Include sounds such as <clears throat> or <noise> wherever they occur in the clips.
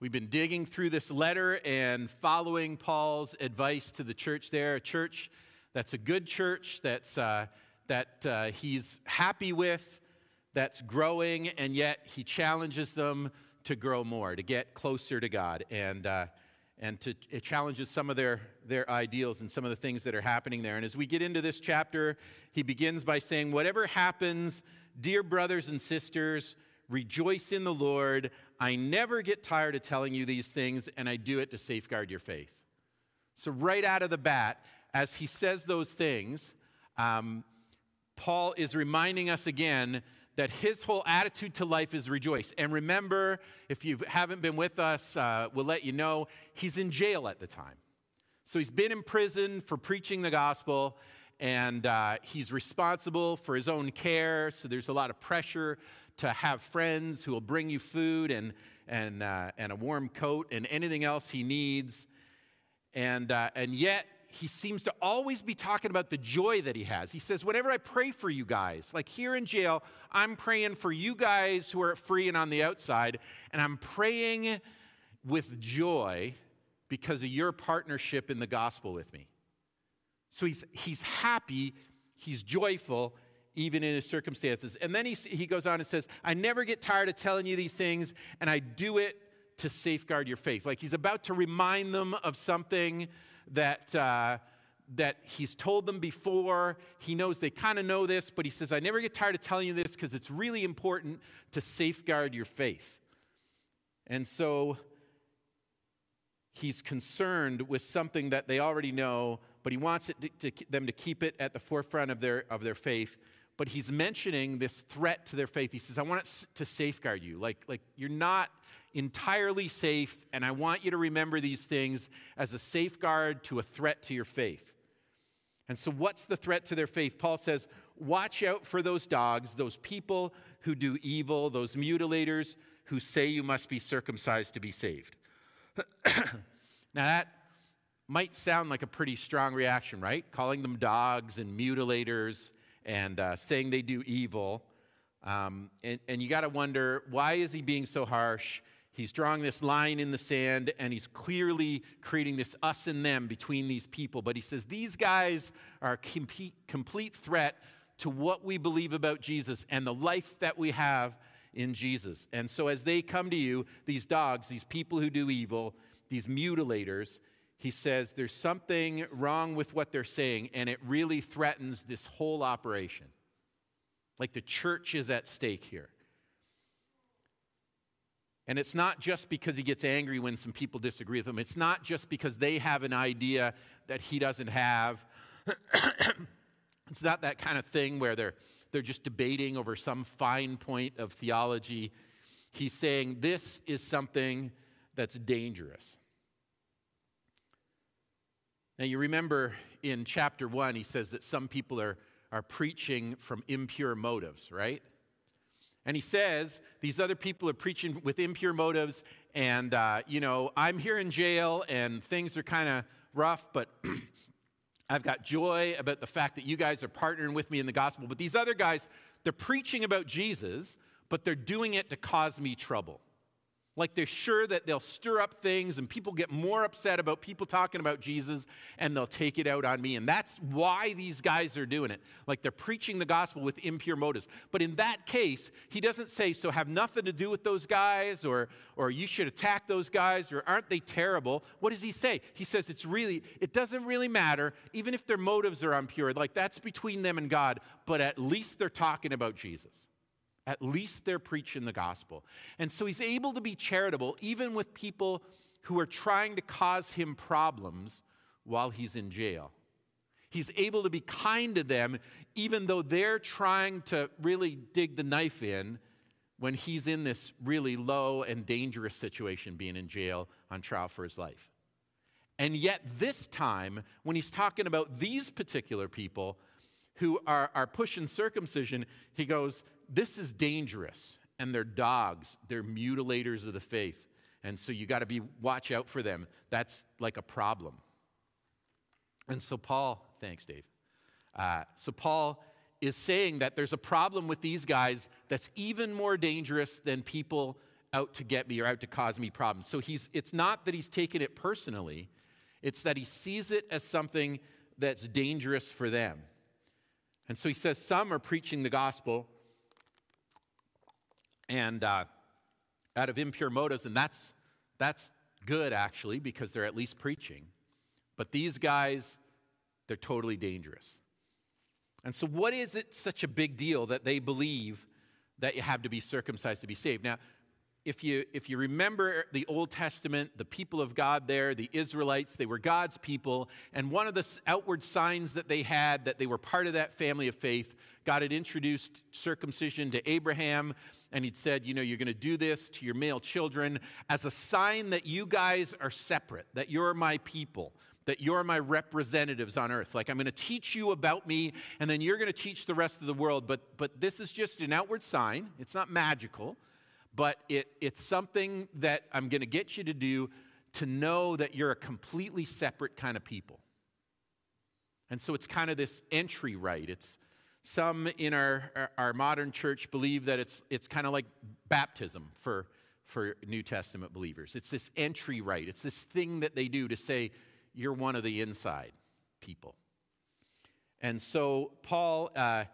We've been digging through this letter and following Paul's advice to the church there, a church that's a good church, that's, uh, that uh, he's happy with, that's growing, and yet he challenges them to grow more, to get closer to God, and, uh, and to, it challenges some of their, their ideals and some of the things that are happening there. And as we get into this chapter, he begins by saying, Whatever happens, dear brothers and sisters, rejoice in the Lord. I never get tired of telling you these things, and I do it to safeguard your faith. So, right out of the bat, as he says those things, um, Paul is reminding us again that his whole attitude to life is rejoice. And remember, if you haven't been with us, uh, we'll let you know he's in jail at the time. So he's been in prison for preaching the gospel, and uh, he's responsible for his own care. So there's a lot of pressure to have friends who will bring you food and, and, uh, and a warm coat and anything else he needs. And, uh, and yet, he seems to always be talking about the joy that he has. He says, Whenever I pray for you guys, like here in jail, I'm praying for you guys who are free and on the outside, and I'm praying with joy because of your partnership in the gospel with me. So he's, he's happy, he's joyful, even in his circumstances. And then he, he goes on and says, I never get tired of telling you these things, and I do it to safeguard your faith. Like he's about to remind them of something that. Uh, that he's told them before. He knows they kind of know this, but he says, I never get tired of telling you this because it's really important to safeguard your faith. And so he's concerned with something that they already know, but he wants to, to, them to keep it at the forefront of their, of their faith but he's mentioning this threat to their faith. He says, I want it to safeguard you. Like, like you're not entirely safe, and I want you to remember these things as a safeguard to a threat to your faith. And so, what's the threat to their faith? Paul says, Watch out for those dogs, those people who do evil, those mutilators who say you must be circumcised to be saved. <clears throat> now, that might sound like a pretty strong reaction, right? Calling them dogs and mutilators and uh, saying they do evil. Um, and, and you got to wonder why is he being so harsh? He's drawing this line in the sand and he's clearly creating this us and them between these people. But he says these guys are a complete, complete threat to what we believe about Jesus and the life that we have in Jesus. And so as they come to you, these dogs, these people who do evil, these mutilators, he says there's something wrong with what they're saying, and it really threatens this whole operation. Like the church is at stake here. And it's not just because he gets angry when some people disagree with him. It's not just because they have an idea that he doesn't have. <coughs> it's not that kind of thing where they're, they're just debating over some fine point of theology. He's saying this is something that's dangerous. Now, you remember in chapter one, he says that some people are, are preaching from impure motives, right? And he says these other people are preaching with impure motives, and, uh, you know, I'm here in jail and things are kind of rough, but <clears throat> I've got joy about the fact that you guys are partnering with me in the gospel. But these other guys, they're preaching about Jesus, but they're doing it to cause me trouble. Like they're sure that they'll stir up things and people get more upset about people talking about Jesus and they'll take it out on me. And that's why these guys are doing it. Like they're preaching the gospel with impure motives. But in that case, he doesn't say, so have nothing to do with those guys or, or you should attack those guys or aren't they terrible? What does he say? He says it's really, it doesn't really matter, even if their motives are impure. Like that's between them and God, but at least they're talking about Jesus. At least they're preaching the gospel. And so he's able to be charitable even with people who are trying to cause him problems while he's in jail. He's able to be kind to them even though they're trying to really dig the knife in when he's in this really low and dangerous situation being in jail on trial for his life. And yet, this time, when he's talking about these particular people who are, are pushing circumcision, he goes, this is dangerous, and they're dogs, they're mutilators of the faith. And so you got to be watch out for them. That's like a problem. And so Paul, thanks, Dave. Uh, so Paul is saying that there's a problem with these guys that's even more dangerous than people out to get me or out to cause me problems. So he's, it's not that he's taken it personally, it's that he sees it as something that's dangerous for them. And so he says some are preaching the gospel and uh, out of impure motives, and that's, that's good actually because they're at least preaching. But these guys, they're totally dangerous. And so, what is it such a big deal that they believe that you have to be circumcised to be saved? Now, if you, if you remember the Old Testament, the people of God there, the Israelites, they were God's people. And one of the outward signs that they had that they were part of that family of faith, God had introduced circumcision to Abraham. And he'd said, You know, you're going to do this to your male children as a sign that you guys are separate, that you're my people, that you're my representatives on earth. Like, I'm going to teach you about me, and then you're going to teach the rest of the world. But, but this is just an outward sign, it's not magical but it, it's something that I'm going to get you to do to know that you're a completely separate kind of people. And so it's kind of this entry right. It's some in our, our, modern church believe that it's, it's kind of like baptism for, for New Testament believers. It's this entry rite. It's this thing that they do to say, you're one of the inside people. And so Paul uh,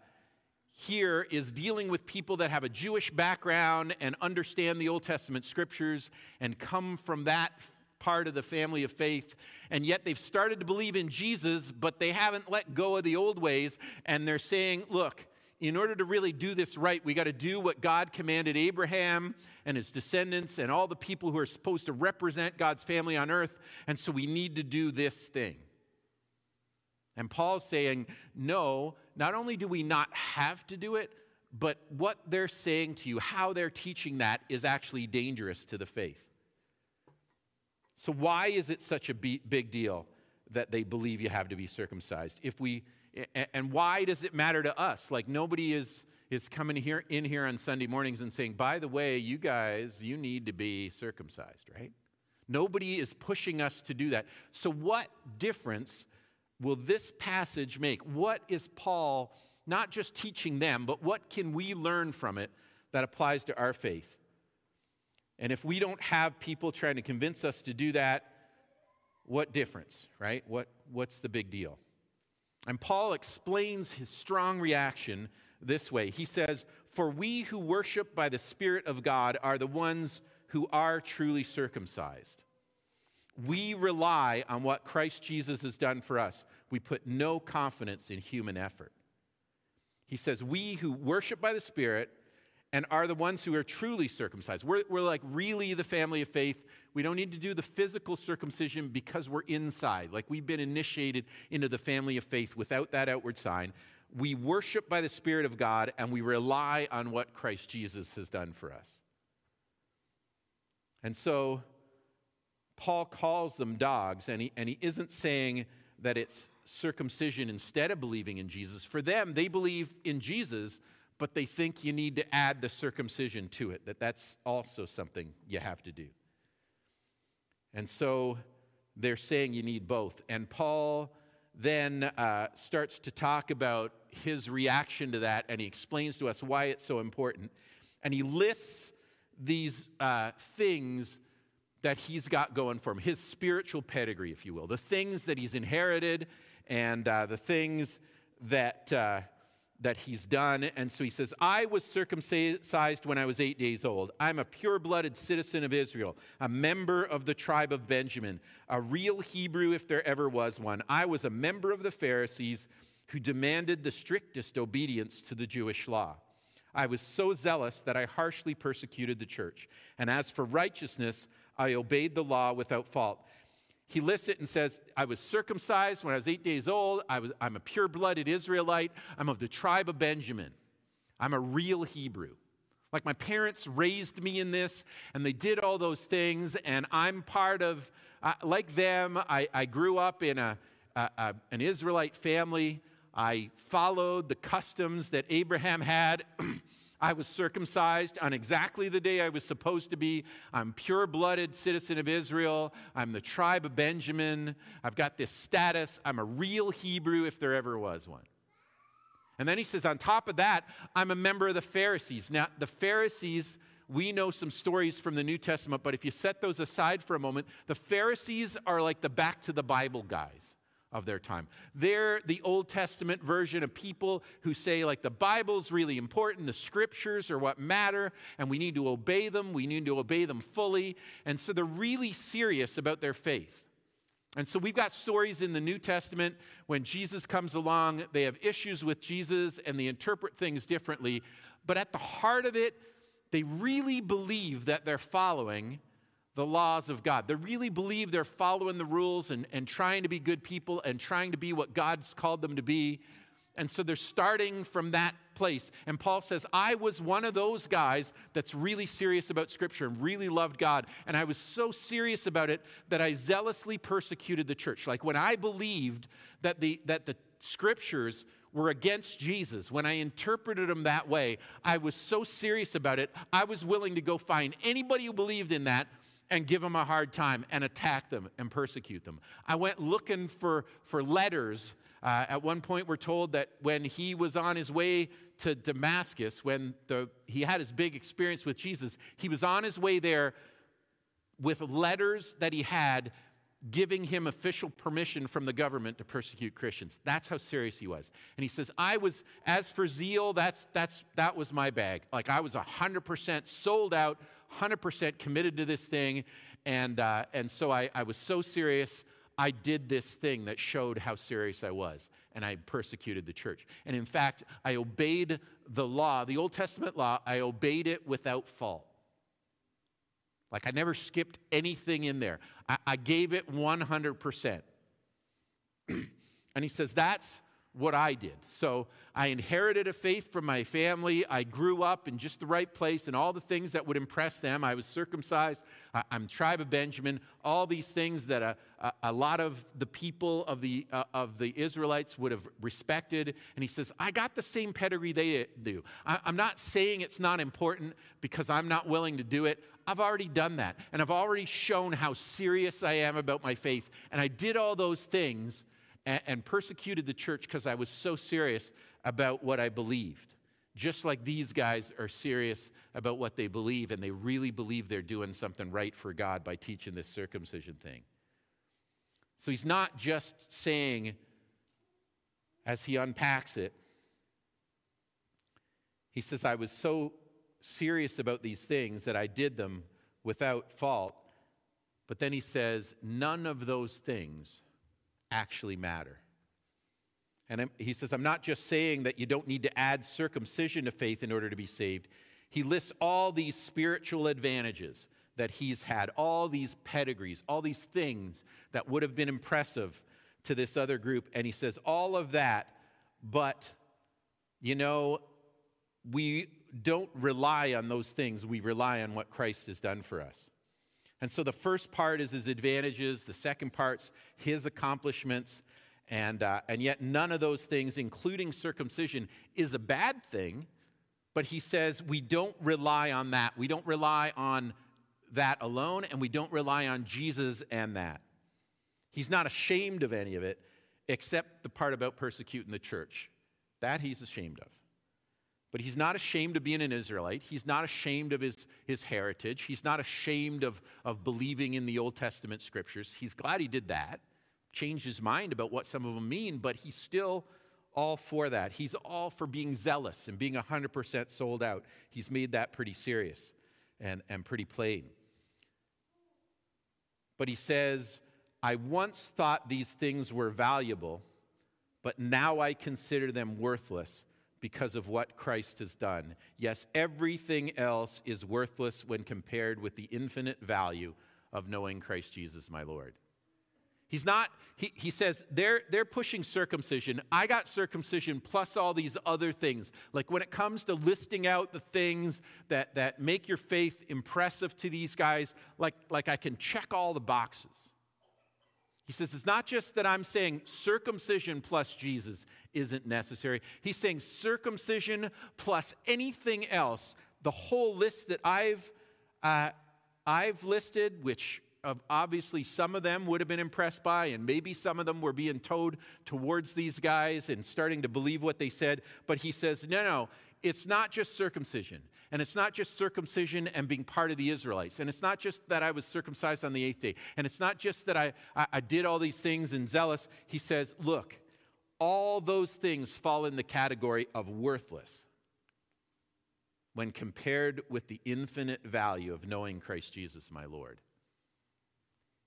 here is dealing with people that have a Jewish background and understand the Old Testament scriptures and come from that part of the family of faith, and yet they've started to believe in Jesus, but they haven't let go of the old ways, and they're saying, look, in order to really do this right, we got to do what God commanded Abraham and his descendants and all the people who are supposed to represent God's family on earth, and so we need to do this thing. And Paul's saying, no, not only do we not have to do it, but what they're saying to you, how they're teaching that, is actually dangerous to the faith. So, why is it such a big deal that they believe you have to be circumcised? If we, and why does it matter to us? Like, nobody is, is coming here, in here on Sunday mornings and saying, by the way, you guys, you need to be circumcised, right? Nobody is pushing us to do that. So, what difference will this passage make? What is Paul not just teaching them, but what can we learn from it that applies to our faith? And if we don't have people trying to convince us to do that, what difference, right? What, what's the big deal? And Paul explains his strong reaction this way. He says, For we who worship by the Spirit of God are the ones who are truly circumcised. We rely on what Christ Jesus has done for us. We put no confidence in human effort. He says, We who worship by the Spirit and are the ones who are truly circumcised. We're, we're like really the family of faith. We don't need to do the physical circumcision because we're inside. Like we've been initiated into the family of faith without that outward sign. We worship by the Spirit of God and we rely on what Christ Jesus has done for us. And so, Paul calls them dogs, and he, and he isn't saying that it's circumcision instead of believing in Jesus. For them, they believe in Jesus, but they think you need to add the circumcision to it, that that's also something you have to do. And so they're saying you need both. And Paul then uh, starts to talk about his reaction to that, and he explains to us why it's so important. And he lists these uh, things that he's got going for him, his spiritual pedigree, if you will, the things that he's inherited and uh, the things that, uh, that he's done. And so he says, I was circumcised when I was eight days old. I'm a pure blooded citizen of Israel, a member of the tribe of Benjamin, a real Hebrew if there ever was one. I was a member of the Pharisees who demanded the strictest obedience to the Jewish law. I was so zealous that I harshly persecuted the church. And as for righteousness, I obeyed the law without fault. He lists it and says, I was circumcised when I was eight days old. I was, I'm a pure blooded Israelite. I'm of the tribe of Benjamin. I'm a real Hebrew. Like my parents raised me in this, and they did all those things, and I'm part of, uh, like them, I, I grew up in a, a, a, an Israelite family. I followed the customs that Abraham had. <clears throat> I was circumcised on exactly the day I was supposed to be. I'm pure blooded citizen of Israel. I'm the tribe of Benjamin. I've got this status. I'm a real Hebrew if there ever was one. And then he says, on top of that, I'm a member of the Pharisees. Now, the Pharisees we know some stories from the New Testament, but if you set those aside for a moment, the Pharisees are like the back to the Bible guys of their time. They're the Old Testament version of people who say, like, the Bible's really important, the scriptures are what matter, and we need to obey them, we need to obey them fully. And so they're really serious about their faith. And so we've got stories in the New Testament when Jesus comes along, they have issues with Jesus and they interpret things differently. But at the heart of it, they really believe that they're following the laws of God. They really believe they're following the rules and, and trying to be good people and trying to be what God's called them to be. And so they're starting from that place. And Paul says, I was one of those guys that's really serious about Scripture and really loved God. And I was so serious about it that I zealously persecuted the church. Like when I believed that the, that the Scriptures were against Jesus, when I interpreted them that way, I was so serious about it, I was willing to go find anybody who believed in that and give them a hard time and attack them and persecute them. I went looking for, for letters. Uh, at one point, we're told that when he was on his way to Damascus, when the, he had his big experience with Jesus, he was on his way there with letters that he had giving him official permission from the government to persecute Christians. That's how serious he was. And he says, I was, as for zeal, that's, that's, that was my bag. Like I was 100% sold out, 100% committed to this thing. And, uh, and so I, I was so serious, I did this thing that showed how serious I was. And I persecuted the church. And in fact, I obeyed the law, the Old Testament law, I obeyed it without fault. Like I never skipped anything in there. I, I gave it 100%. <clears throat> and he says, That's what I did. So I inherited a faith from my family. I grew up in just the right place and all the things that would impress them. I was circumcised. I, am tribe of Benjamin. All these things that a, a, a lot of the people of the, uh, of the Israelites would have respected. And he says, I got the same pedigree they do. I, I'm not saying it's not important because I'm not willing to do it. I've already done that. And I've already shown how serious I am about my faith. And I did all those things and, and persecuted the church because I was so serious about what I believed. Just like these guys are serious about what they believe, and they really believe they're doing something right for God by teaching this circumcision thing. So he's not just saying, as he unpacks it, he says, I was so serious about these things that I did them without fault. But then he says, none of those things actually matter. And he says, I'm not just saying that you don't need to add circumcision to faith in order to be saved. He lists all these spiritual advantages that he's had, all these pedigrees, all these things that would have been impressive to this other group. And he says, all of that, but, you know, we don't rely on those things. We rely on what Christ has done for us. And so the first part is his advantages, the second part's his accomplishments, and, uh, and yet none of those things, including circumcision, is a bad thing. But he says we don't rely on that. We don't rely on that alone, and we don't rely on Jesus and that. He's not ashamed of any of it, except the part about persecuting the church. That he's ashamed of. But he's not ashamed of being an Israelite. He's not ashamed of his, his heritage. He's not ashamed of, of believing in the Old Testament scriptures. He's glad he did that, changed his mind about what some of them mean, but he's still all for that. He's all for being zealous and being 100% sold out. He's made that pretty serious and, and pretty plain. But he says, I once thought these things were valuable, but now I consider them worthless because of what Christ has done. Yes, everything else is worthless when compared with the infinite value of knowing Christ Jesus, my Lord. He's not, he, he says, they're, they're pushing circumcision. I got circumcision plus all these other things. Like when it comes to listing out the things that, that make your faith impressive to these guys, like, like I can check all the boxes. He says it's not just that I'm saying circumcision plus Jesus isn't necessary. He's saying circumcision plus anything else. The whole list that I've, uh, I've listed, which obviously some of them would have been impressed by, and maybe some of them were being towed towards these guys and starting to believe what they said. But he says, no, no, it's not just circumcision. And it's not just circumcision and being part of the Israelites. And it's not just that I was circumcised on the eighth day. And it's not just that I, I, I did all these things and zealous. He says, look, all those things fall in the category of worthless when compared with the infinite value of knowing Christ Jesus, my Lord.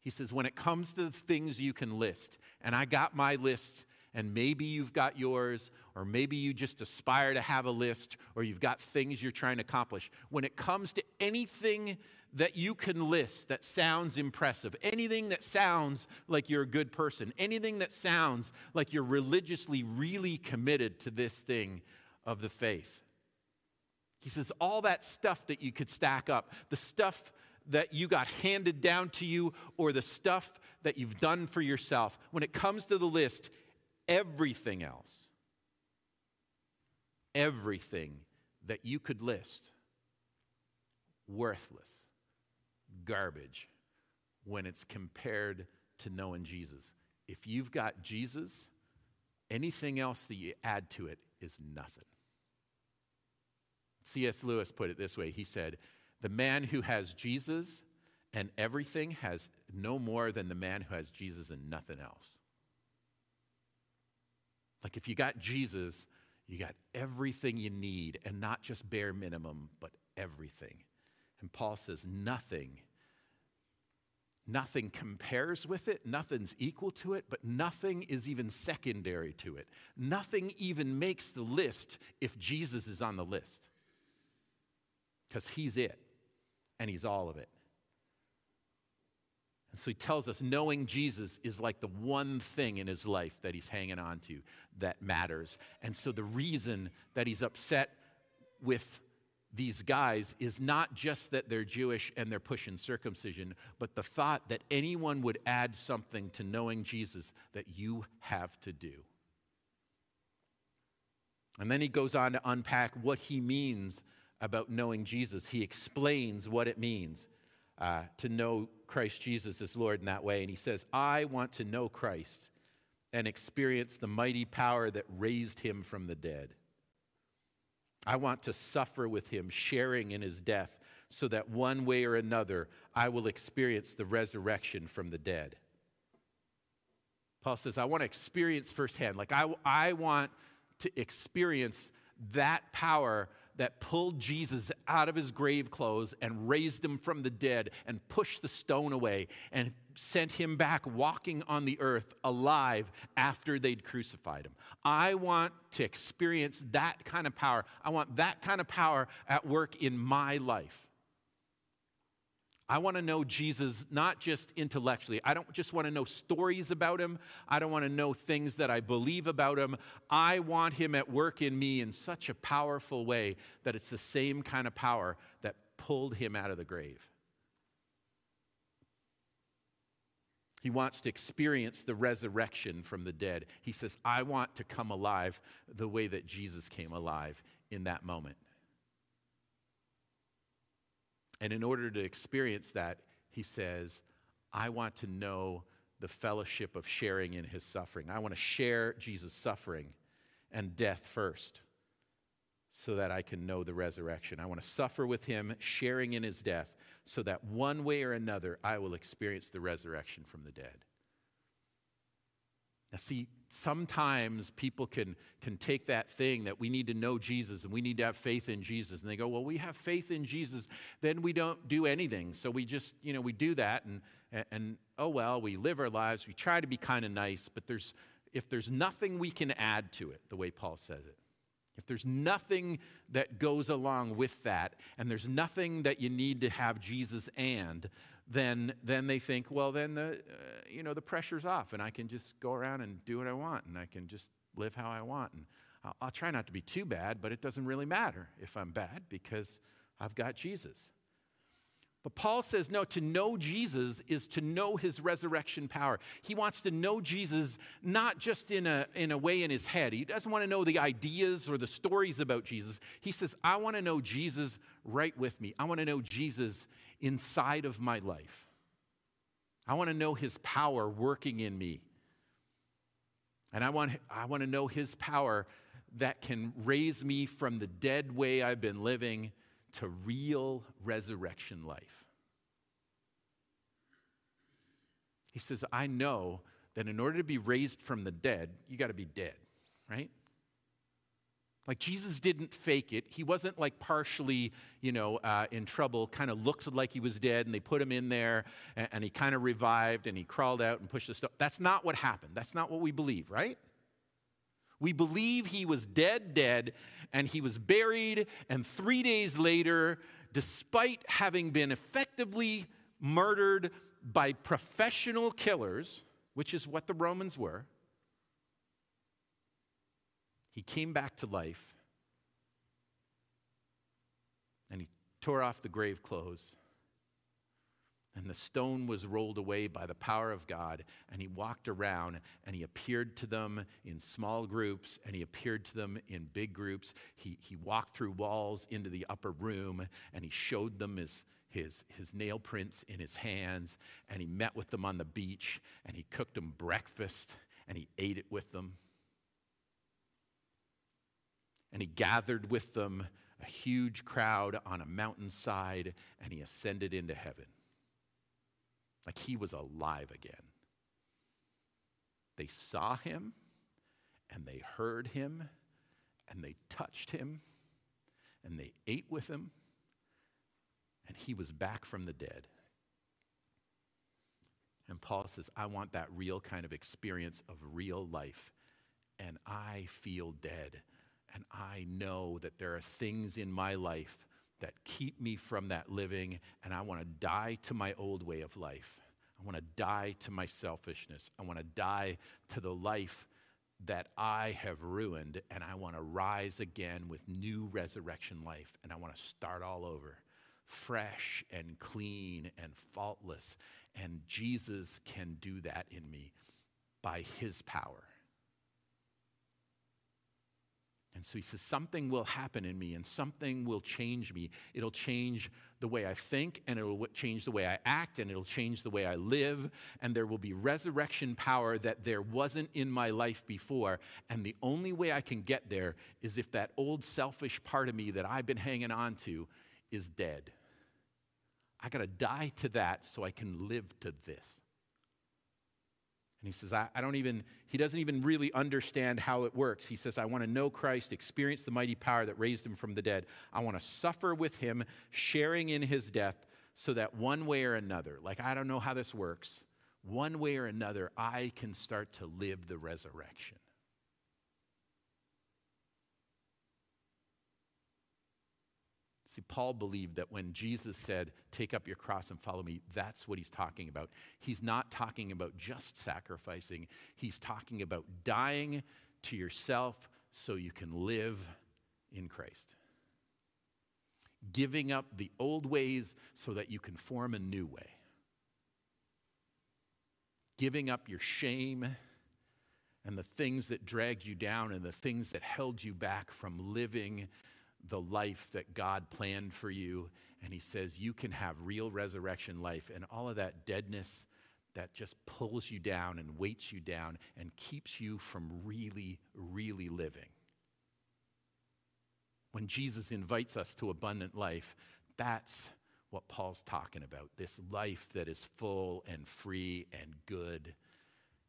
He says, when it comes to the things you can list, and I got my list, and maybe you've got yours, or maybe you just aspire to have a list, or you've got things you're trying to accomplish. When it comes to anything that you can list that sounds impressive, anything that sounds like you're a good person, anything that sounds like you're religiously really committed to this thing of the faith, he says, all that stuff that you could stack up, the stuff that you got handed down to you, or the stuff that you've done for yourself, when it comes to the list, everything else, everything that you could list, worthless, garbage, when it's compared to knowing Jesus. If you've got Jesus, anything else that you add to it is nothing. C.S. Lewis put it this way He said, The man who has Jesus and everything has no more than the man who has Jesus and nothing else. Like if you got Jesus, you got everything you need, and not just bare minimum, but everything. And Paul says, nothing, nothing compares with it, nothing's equal to it, but nothing is even secondary to it. Nothing even makes the list if Jesus is on the list because he's it and he's all of it. And so he tells us knowing Jesus is like the one thing in his life that he's hanging on to that matters. And so the reason that he's upset with these guys is not just that they're Jewish and they're pushing circumcision, but the thought that anyone would add something to knowing Jesus that you have to do. And then he goes on to unpack what he means about knowing Jesus. He explains what it means uh, to know Christ Jesus as Lord in that way. And he says, I want to know Christ and experience the mighty power that raised him from the dead. I want to suffer with him, sharing in his death, so that one way or another I will experience the resurrection from the dead. Paul says, I want to experience firsthand. Like, I, I want to experience that power that pulled Jesus out of his grave clothes and raised him from the dead and pushed the stone away and sent him back walking on the earth alive after they'd crucified him. I want to experience that kind of power. I want that kind of power at work in my life. I want to know Jesus not just intellectually. I don't just want to know stories about him. I don't want to know things that I believe about him. I want him at work in me in such a powerful way that it's the same kind of power that pulled him out of the grave. He wants to experience the resurrection from the dead. He says, I want to come alive the way that Jesus came alive in that moment. And in order to experience that, he says, I want to know the fellowship of sharing in his suffering. I want to share Jesus' suffering and death first so that I can know the resurrection. I want to suffer with him, sharing in his death, so that one way or another I will experience the resurrection from the dead. Now, see, sometimes people can, can take that thing that we need to know Jesus and we need to have faith in Jesus, and they go, Well, we have faith in Jesus, then we don't do anything. So we just, you know, we do that, and, and oh, well, we live our lives, we try to be kind of nice, but there's, if there's nothing we can add to it, the way Paul says it, if there's nothing that goes along with that, and there's nothing that you need to have Jesus and, then, then they think, well, then the, uh, you know, the pressure's off and I can just go around and do what I want and I can just live how I want. And I'll, I'll try not to be too bad, but it doesn't really matter if I'm bad because I've got Jesus. But Paul says, no, to know Jesus is to know his resurrection power. He wants to know Jesus not just in a, in a way in his head. He doesn't want to know the ideas or the stories about Jesus. He says, I want to know Jesus right with me. I want to know Jesus inside of my life. I want to know his power working in me. And I want, I want to know his power that can raise me from the dead way I've been living to real resurrection life. He says, I know that in order to be raised from the dead, you got to be dead, right? Like Jesus didn't fake it. He wasn't like partially, you know, uh, in trouble, kind of looked like he was dead, and they put him in there, and, and he kind of revived, and he crawled out and pushed the stone. That's not what happened. That's not what we believe, right? We believe he was dead, dead, and he was buried, and three days later, despite having been effectively murdered by professional killers, which is what the Romans were, he came back to life and he tore off the grave clothes. And the stone was rolled away by the power of God. And he walked around and he appeared to them in small groups and he appeared to them in big groups. He, he walked through walls into the upper room and he showed them his, his, his nail prints in his hands. And he met with them on the beach and he cooked them breakfast and he ate it with them. And he gathered with them a huge crowd on a mountainside and he ascended into heaven. Like he was alive again. They saw him and they heard him and they touched him and they ate with him and he was back from the dead. And Paul says, I want that real kind of experience of real life. And I feel dead. And I know that there are things in my life that keep me from that living. And I want to die to my old way of life. I want to die to my selfishness. I want to die to the life that I have ruined. And I want to rise again with new resurrection life. And I want to start all over, fresh and clean and faultless. And Jesus can do that in me by his power. And so he says, Something will happen in me and something will change me. It'll change the way I think and it'll change the way I act and it'll change the way I live. And there will be resurrection power that there wasn't in my life before. And the only way I can get there is if that old selfish part of me that I've been hanging on to is dead. I got to die to that so I can live to this. And he says, I, I, don't even, he doesn't even really understand how it works. He says, I want to know Christ, experience the mighty power that raised him from the dead. I want to suffer with him, sharing in his death, so that one way or another, like I don't know how this works, one way or another, I can start to live the resurrection. See, Paul believed that when Jesus said, Take up your cross and follow me, that's what he's talking about. He's not talking about just sacrificing, he's talking about dying to yourself so you can live in Christ. Giving up the old ways so that you can form a new way. Giving up your shame and the things that dragged you down and the things that held you back from living the life that God planned for you. And He says you can have real resurrection life. And all of that deadness that just pulls you down and weights you down and keeps you from really, really living. When Jesus invites us to abundant life, that's what Paul's talking about this life that is full and free and good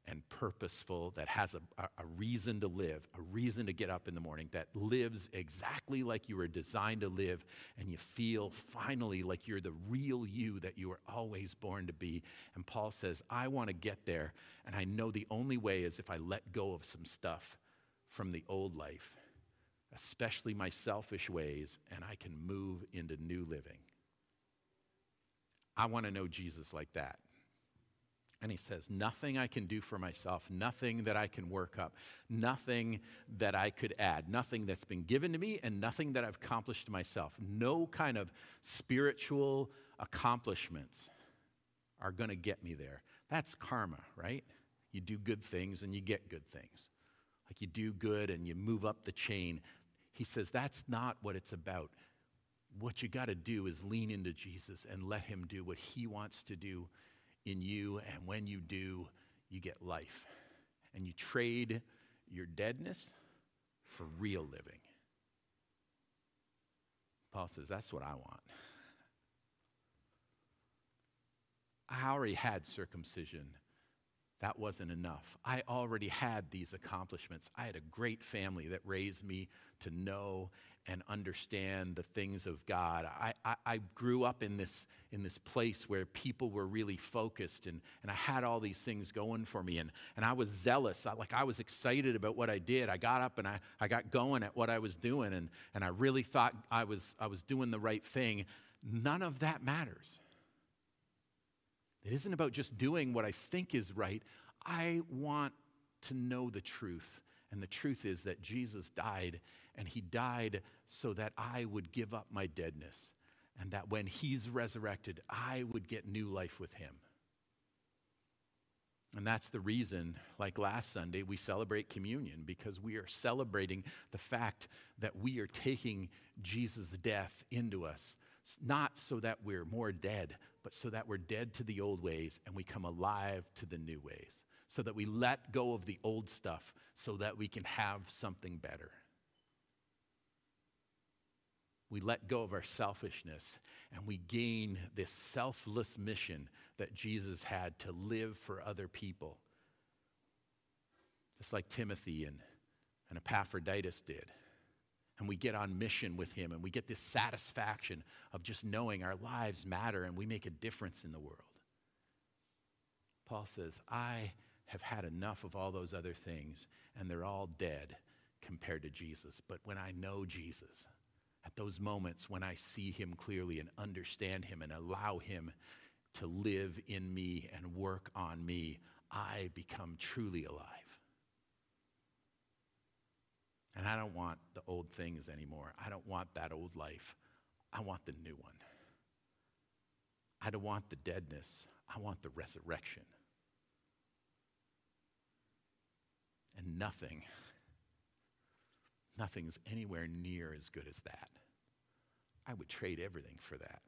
and purposeful, that has a, a, reason to live, a reason to get up in the morning, that lives exactly like you were designed to live, and you feel finally like you're the real you that you were always born to be. And Paul says, I want to get there, and I know the only way is if I let go of some stuff from the old life, especially my selfish ways, and I can move into new living. I want to know Jesus like that. And he says, Nothing I can do for myself, nothing that I can work up, nothing that I could add, nothing that's been given to me, and nothing that I've accomplished myself. No kind of spiritual accomplishments are going to get me there. That's karma, right? You do good things and you get good things. Like you do good and you move up the chain. He says, That's not what it's about. What you got to do is lean into Jesus and let him do what he wants to do in you. And when you do, you get life. And you trade your deadness for real living. Paul says, That's what I want. I already had circumcision. That wasn't enough. I already had these accomplishments. I had a great family that raised me to know and understand the things of God. I, I, I, grew up in this, in this place where people were really focused, and, and I had all these things going for me, and, and I was zealous. I, like I was excited about what I did. I got up and I, I got going at what I was doing, and, and I really thought I was, I was doing the right thing. None of that matters. It isn't about just doing what I think is right. I want to know the truth. And the truth is that Jesus died, and he died so that I would give up my deadness, and that when he's resurrected, I would get new life with him. And that's the reason, like last Sunday, we celebrate communion because we are celebrating the fact that we are taking Jesus' death into us, not so that we're more dead, but so that we're dead to the old ways and we come alive to the new ways, so that we let go of the old stuff so that we can have something better. We let go of our selfishness and we gain this selfless mission that Jesus had to live for other people. Just like Timothy and, and Epaphroditus did and we get on mission with Him, and we get this satisfaction of just knowing our lives matter and we make a difference in the world. Paul says, I have had enough of all those other things, and they're all dead compared to Jesus. But when I know Jesus, at those moments when I see Him clearly and understand Him and allow Him to live in me and work on me, I become truly alive. And I don't want the old things anymore. I don't want that old life. I want the new one. I don't want the deadness. I want the resurrection. And nothing, nothing's anywhere near as good as that. I would trade everything for that.